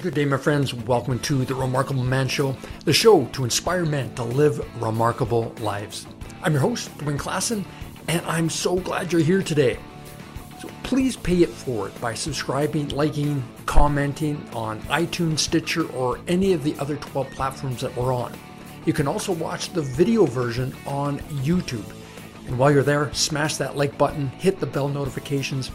Good day, my friends. Welcome to the Remarkable Man Show, the show to inspire men to live remarkable lives. I'm your host, Dwayne Klassen, and I'm so glad you're here today. So please pay it forward by subscribing, liking, commenting on iTunes, Stitcher, or any of the other 12 platforms that we're on. You can also watch the video version on YouTube. And while you're there, smash that like button, hit the bell notifications,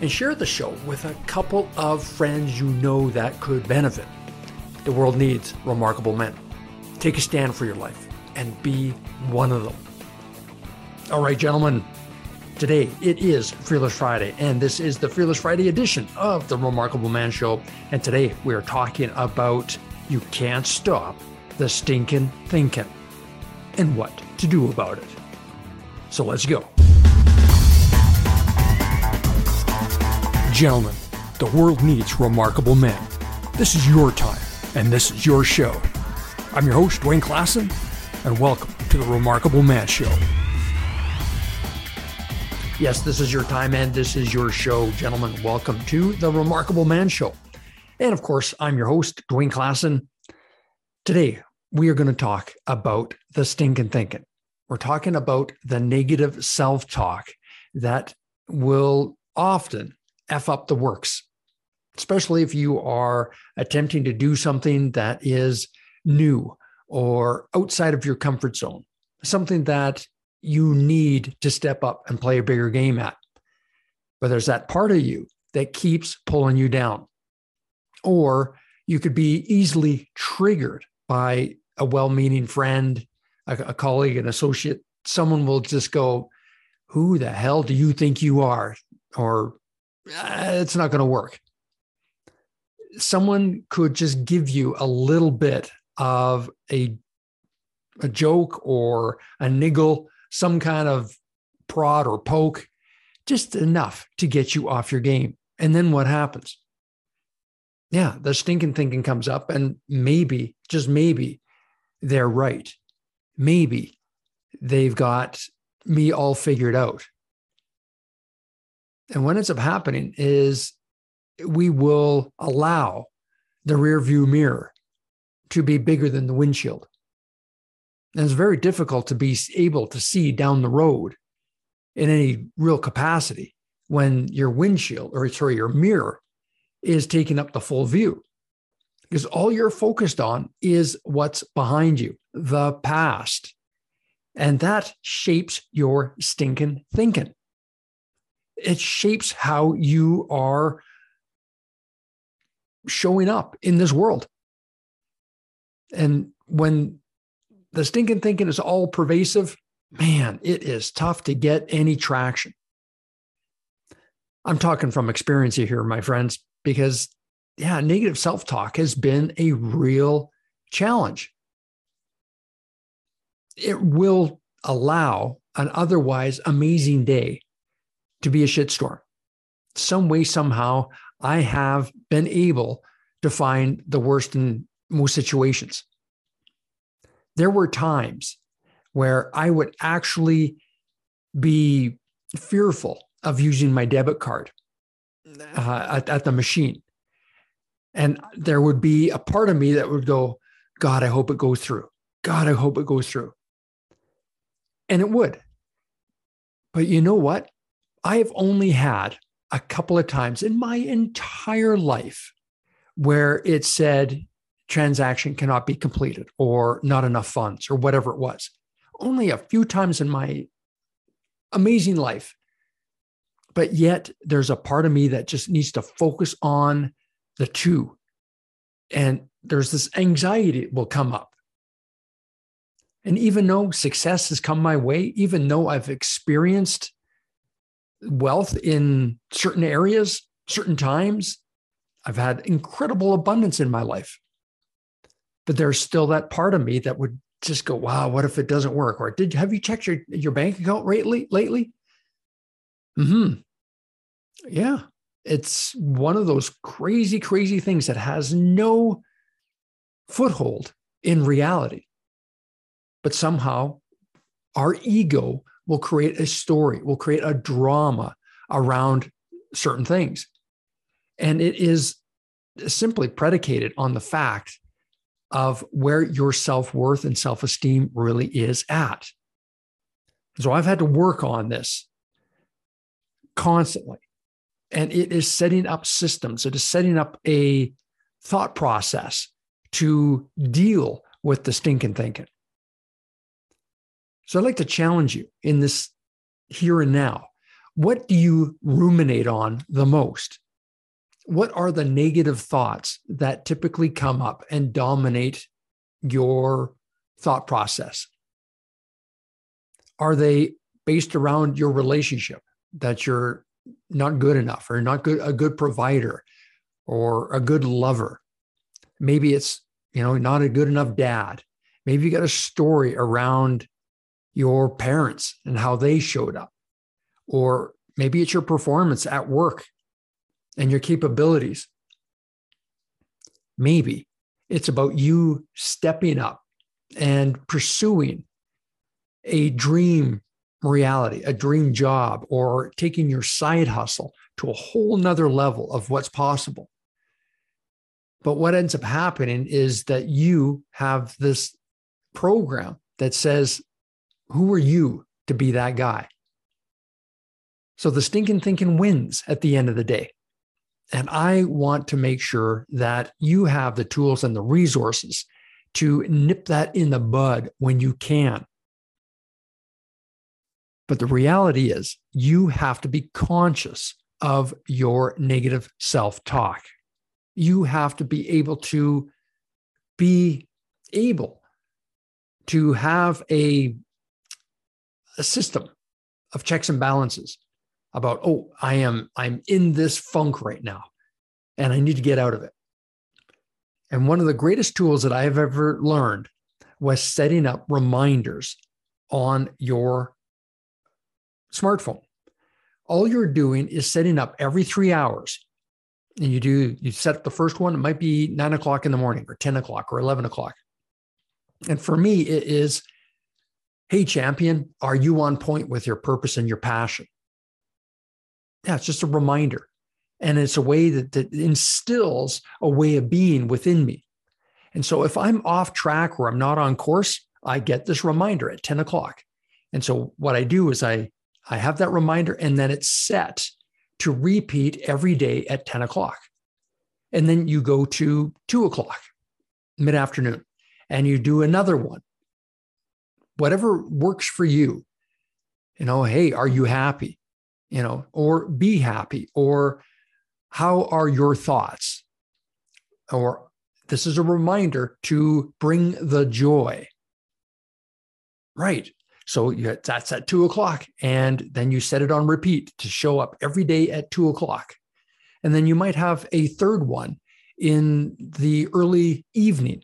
and share the show with a couple of friends you know that could benefit. The world needs remarkable men. Take a stand for your life and be one of them. All right, gentlemen, today it is Fearless Friday, and this is the Fearless Friday edition of the Remarkable Man Show. And today we are talking about you can't stop the stinking thinking and what to do about it. So let's go. Gentlemen, the world needs remarkable men. This is your time, and this is your show. I'm your host, Dwayne Klassen, and welcome to the Remarkable Man Show. Yes, this is your time, and this is your show. Gentlemen, welcome to the Remarkable Man Show. And of course, I'm your host, Dwayne Klassen. Today, we are going to talk about the stinking thinking. We're talking about the negative self talk that will often F up the works, especially if you are attempting to do something that is new or outside of your comfort zone, something that you need to step up and play a bigger game at. But there's that part of you that keeps pulling you down. Or you could be easily triggered by a well meaning friend, a, a, colleague, an associate. Someone will just go, Who the hell do you think you are? Or uh, it's not going to work. Someone could just give you a little bit of a, a joke or a niggle, some kind of prod or poke, just enough to get you off your game. And then what happens? Yeah, the stinking thinking comes up, and maybe, just maybe, they're right. Maybe they've got me all figured out. And what ends up happening is we will allow the rear view mirror to be bigger than the windshield. And it's very difficult to be able to see down the road in any real capacity when your windshield, or sorry, your mirror is taking up the full view. Because all you're focused on is what's behind you, the past. And that shapes your stinking thinking it shapes how you are showing up in this world. And when the stinking thinking is all pervasive, man, it is tough to get any traction. I'm talking from experience here, my friends, because yeah, negative self talk has been a real challenge. It will allow an otherwise amazing day to be a shitstorm. Some way, somehow, I have been able to find the worst in most situations. There were times where I would actually be fearful of using my debit card uh, at, at the machine. And there would be a part of me that would go, God, I hope it goes through. God, I hope it goes through. And it would. But you know what? I have only had a couple of times in my entire life where it said transaction cannot be completed or not enough funds or whatever it was. Only a few times in my amazing life. But yet there's a part of me that just needs to focus on the two. And there's this anxiety will come up. And even though success has come my way, even though I've experienced wealth in certain areas, certain times. I've had incredible abundance in my life. But there's still that part of me that would just go, wow, what if it doesn't work? Or did have you checked your, your bank account lately lately? Hmm. Yeah. It's one of those crazy, crazy things that has no foothold in reality. But somehow our ego will create a story, will create a drama around certain things. And it is simply predicated on the fact of where your self worth and self esteem really is at. So I've had to work on this constantly. And it is setting up systems, it is setting up a thought process to deal with the stinking thinking. So I'd like to challenge you in this here and now. What do you ruminate on the most? What are the negative thoughts that typically come up and dominate your thought process? Are they based around your relationship that you're not good enough or not good a good provider or a good lover? Maybe it's, you know, not a good enough dad. Maybe you got a story around your parents and how they showed up. Or maybe it's your performance at work and your capabilities. Maybe it's about you stepping up and pursuing a dream reality, a dream job, or taking your side hustle to a whole nother level of what's possible. But what ends up happening is that you have this program that says, Who are you to be that guy? So the stinking thinking wins at the end of the day. And I want to make sure that you have the tools and the resources to nip that in the bud when you can. But the reality is, you have to be conscious of your negative self talk. You have to be able to be able to have a, a system of checks and balances about, oh, I am, I'm in this funk right now and I need to get out of it. And one of the greatest tools that I have ever learned was setting up reminders on your smartphone. All you're doing is setting up every three hours. And you do, you set the first one, it might be nine o'clock in the morning or 10 o'clock or 11 o'clock. And for me, it is, hey, champion, are you on point with your purpose and your passion? Yeah, it's just a reminder. And it's a way that, that instills a way of being within me. And so if I'm off track or I'm not on course, I get this reminder at 10 o'clock. And so what I do is I I have that reminder and then it's set to repeat every day at 10 o'clock. And then you go to two o'clock, mid afternoon, and you do another one. Whatever works for you. You know, hey, are you happy? You know, or be happy, or how are your thoughts? Or this is a reminder to bring the joy. Right. So that's at two o'clock. And then you set it on repeat to show up every day at two o'clock. And then you might have a third one in the early evening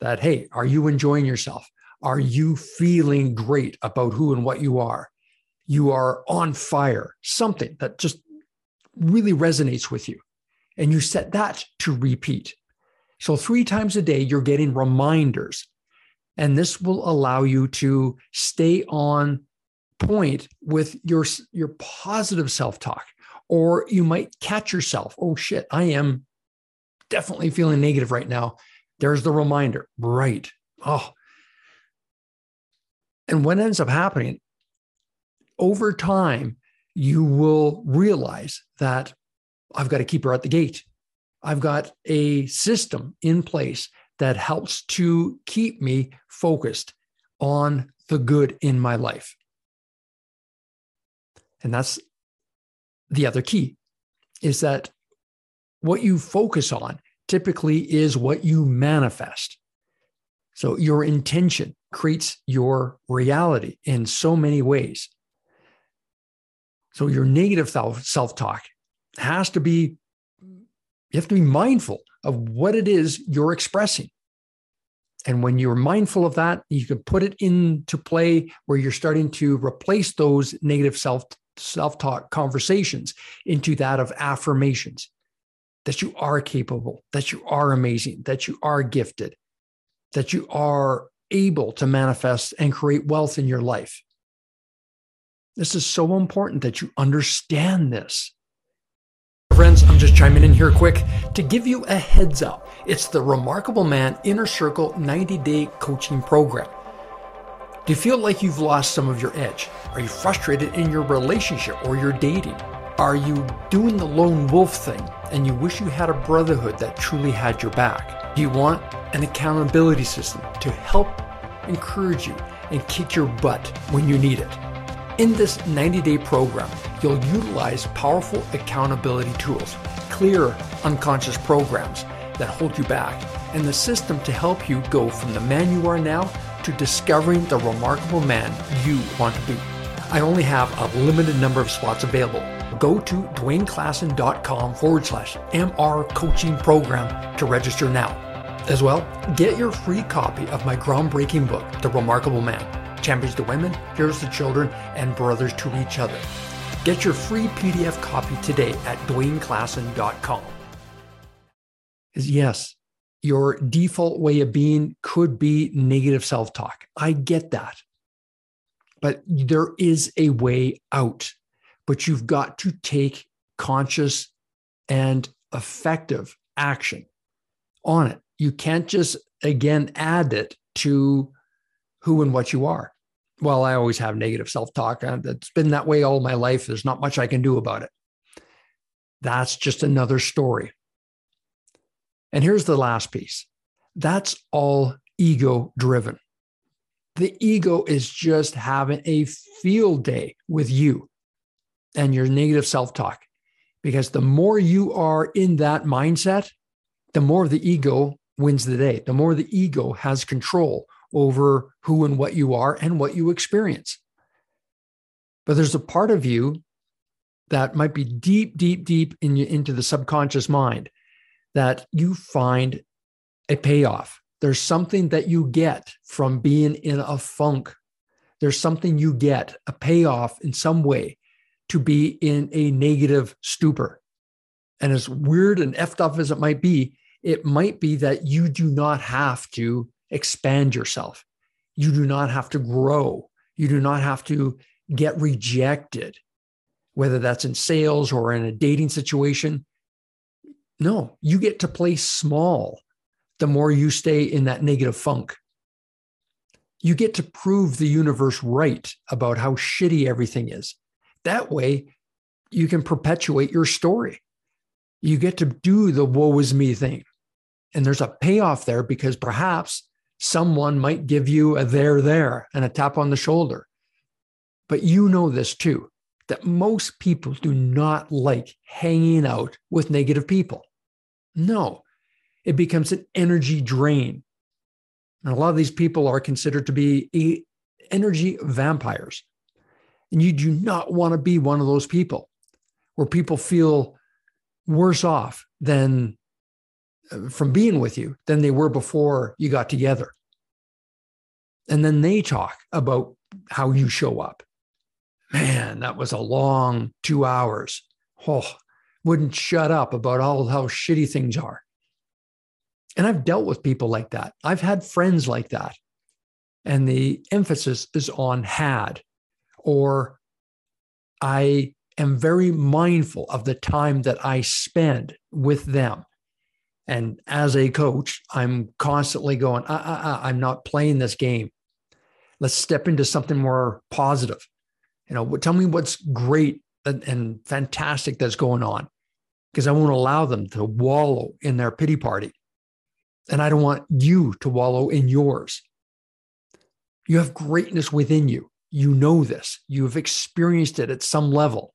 that, hey, are you enjoying yourself? Are you feeling great about who and what you are? You are on fire, something that just really resonates with you. And you set that to repeat. So, three times a day, you're getting reminders and this will allow you to stay on point with your, your positive self talk. Or you might catch yourself, oh shit, I am definitely feeling negative right now. There's the reminder, right? Oh. And what ends up happening over time, you will realize that I've got to keep her at the gate. I've got a system in place that helps to keep me focused on the good in my life. And that's the other key is that what you focus on typically is what you manifest. So your intention creates your reality in so many ways. So your negative self talk has to be, you have to be mindful of what it is you're expressing. And when you're mindful of that, you can put it into play where you're starting to replace those negative self self-talk conversations into that of affirmations that you are capable, that you are amazing, that you are gifted, that you are able to manifest and create wealth in your life. This is so important that you understand this Friends, I'm just chiming in here quick to give you a heads up. It's the Remarkable Man Inner Circle 90 day coaching program. Do you feel like you've lost some of your edge? Are you frustrated in your relationship or your dating? Are you doing the lone wolf thing and you wish you had a brotherhood that truly had your back? You want an accountability system to help encourage you and kick your butt when you need it? In this 90 day program, you'll utilize powerful accountability tools, clear unconscious programs that hold you back, and the system to help you go from the man you are now to discovering the remarkable man you want to be. I only have a limited number of spots available. Go to dwayneklassen.com forward slash MR coaching program to register now. As well, get your free copy of my groundbreaking book, The Remarkable Man champions to women, heroes to children, and brothers to each other. Get your free PDF copy today at dwayneklassen.com. Yes, your default way of being could be negative self talk. I get that. But there is a way out. But you've got to take conscious and effective action on it. You can't just, again, add it to who and what you are. Well, I always have negative self talk. It's been that way all my life. There's not much I can do about it. That's just another story. And here's the last piece that's all ego driven. The ego is just having a field day with you and your negative self talk. Because the more you are in that mindset, the more the ego wins the day, the more the ego has control over who and what you are and what you experience. But there's a part of you that might be deep, deep, deep in you, into the subconscious mind that you find a payoff. There's something that you get from being in a funk. There's something you get, a payoff in some way to be in a negative stupor. And as weird and effed up as it might be, it might be that you do not have to expand yourself. You do not have to grow. You do not have to get rejected, whether that's in sales or in a dating situation. No, you get to play small the more you stay in that negative funk. You get to prove the universe right about how shitty everything is. That way, you can perpetuate your story. You get to do the woe is me thing. And there's a payoff there because perhaps someone might give you a there, there, and a tap on the shoulder. But you know this too that most people do not like hanging out with negative people. No, it becomes an energy drain. And a lot of these people are considered to be energy vampires. And you do not want to be one of those people where people feel worse off than from being with you than they were before you got together. And then they talk about how you show up. Man, that was a long two hours. Oh, wouldn't shut up about all how shitty things are. And I've dealt with people like that. I've had friends like that. And the emphasis is on had, or I am very mindful of the time that I spend with them. And as a coach, I'm constantly going, uh, uh, uh, I'm not playing this game. Let's step into something more positive. You know, tell me what's great and, and fantastic that's going on, because I won't allow them to wallow in their pity party. And I don't want you to wallow in yours. You have greatness within you. You know this. You have experienced it at some level.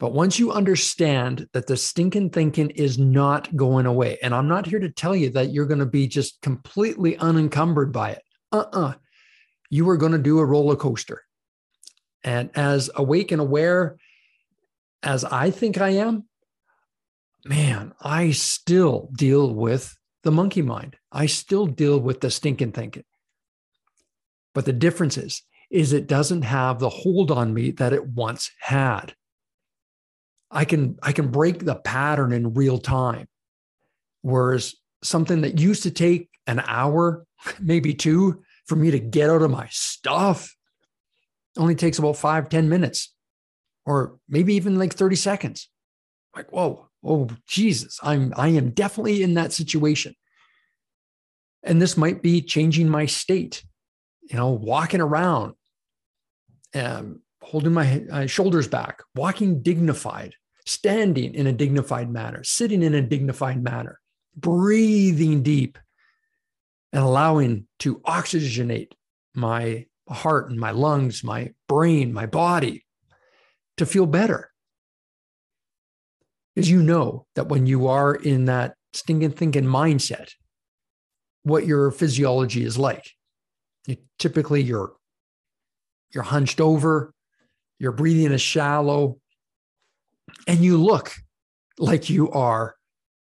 But once you understand that the stinking thinking is not going away, and I'm not here to tell you that you're going to be just completely unencumbered by it. Uh uh-uh. uh You are going to do a roller coaster. And as awake and aware as I think I am, man, I still deal with the monkey mind. I still deal with the stinking thinking. But the difference is, is it doesn't have the hold on me that it once had. I can I can break the pattern in real time. Whereas something that used to take an hour, maybe two, for me to get out of my stuff only takes about five ten minutes. or maybe even like 30 seconds. Like, whoa, oh Jesus, I'm I am definitely in that situation. And this might be changing my state, you know, walking around, um, holding my, my shoulders back, walking dignified, standing in a dignified manner, sitting in a dignified manner, breathing deep, and allowing to oxygenate my heart and my lungs, my brain, my body to feel better. Because you know that when you are in that stinking thinking mindset, what your physiology is like. You, typically, you're you're hunched over, you're breathing is shallow, and you look like you are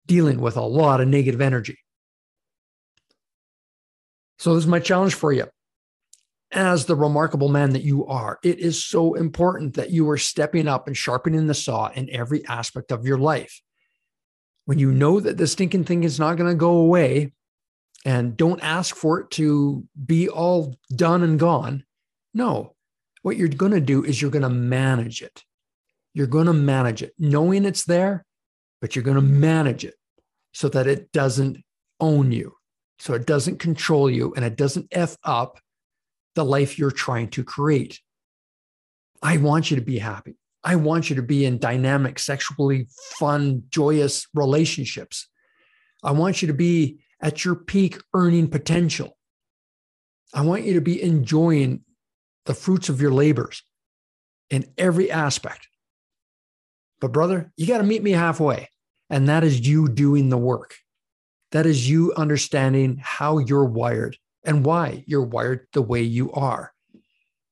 dealing with a lot of negative energy. So, this is my challenge for you. As the remarkable man that you are, it is so important that you are stepping up and sharpening the saw in every aspect of your life. When you know that the stinking thing is not going to go away, and don't ask for it to be all done and gone. No, what you're going to do is you're going to manage it. You're going to manage it, knowing it's there, but you're going to manage it so that it doesn't own you, so it doesn't control you, and it doesn't F up the life you're trying to create. I want you to be happy. I want you to be in dynamic, sexually fun, joyous relationships. I want you to be at your peak earning potential. I want you to be enjoying the fruits of your labors in every aspect. But, brother, you got to meet me halfway. And that is you doing the work. That is you understanding how you're wired and why you're wired the way you are.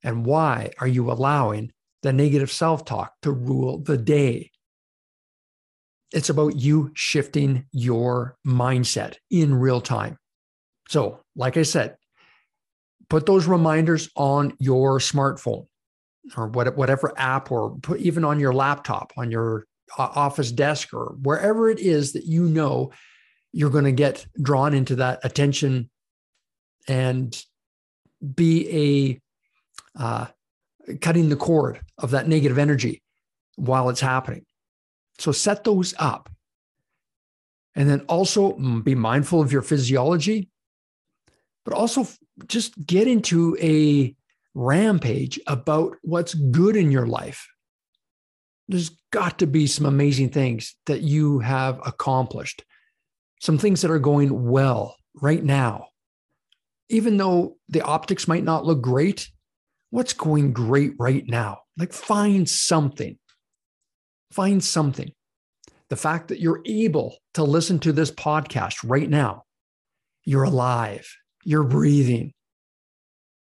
And why are you allowing the negative self talk to rule the day? It's about you shifting your mindset in real time. So, like I said, put those reminders on your smartphone or whatever app, or put even on your laptop, on your uh, office desk, or wherever it is that you know you're going to get drawn into that attention and be a uh, cutting the cord of that negative energy while it's happening. So set those up. And then also mm, be mindful of your physiology, but also just get into a rampage about what's good in your life. There's got to be some amazing things that you have accomplished, some things that are going well right now. Even though the optics might not look great, what's going great right now? Like find something Find something. The fact that you're able to listen to this podcast right now, you're alive, you're breathing.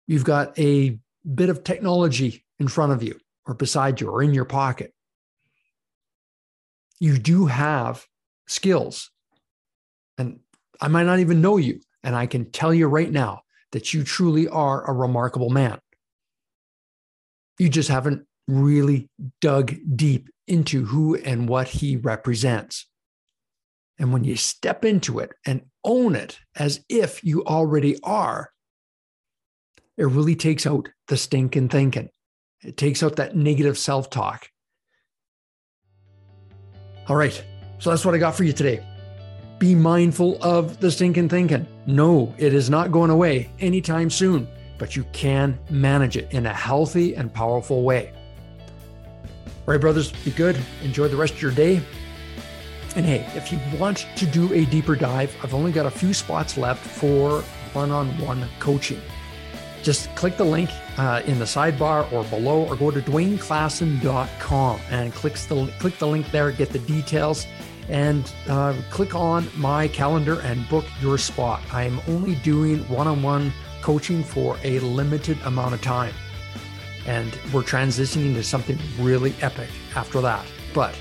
You've got a bit of technology in front of you or beside you or in your pocket. You do have skills. And I might not even know you. And I can tell you right now that you truly are a remarkable man. You just haven't really dug deep into who and what he represents. And when you step into it and own it as if you already are, it really takes out the stinking thinking. It takes out that negative self talk. All right. So that's what I got for you today. Be mindful of the stinking thinking. No, it is not going away anytime soon, but you can manage it in a healthy and powerful way. All right, brothers, be good. Enjoy the rest of your day. And hey, if you want to do a deeper dive, I've only got a few spots left for one on one coaching. Just click the link uh, in the sidebar or below, or go to dwayneklassen.com and click the, click the link there, get the details, and uh, click on my calendar and book your spot. I'm only doing one on one coaching for a limited amount of time. And we're transitioning to something really epic after that. But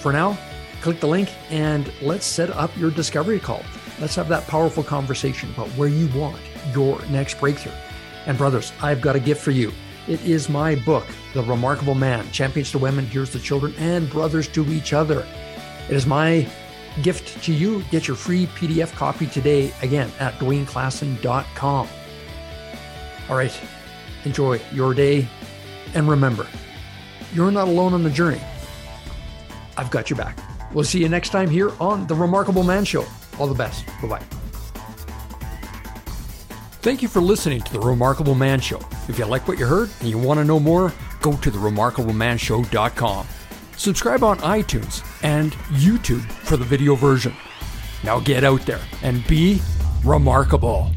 for now, click the link and let's set up your discovery call. Let's have that powerful conversation about where you want your next breakthrough. And brothers, I've got a gift for you. It is my book, The Remarkable Man Champions to Women, Heroes to Children, and Brothers to Each Other. It is my gift to you. Get your free PDF copy today, again, at dwayneklassen.com. All right, Enjoy your day. And remember, you're not alone on the journey. I've got your back. We'll see you next time here on The Remarkable Man Show. All the best. Bye bye. Thank you for listening to The Remarkable Man Show. If you like what you heard and you want to know more, go to theremarkablemanshow.com. Subscribe on iTunes and YouTube for the video version. Now get out there and be remarkable.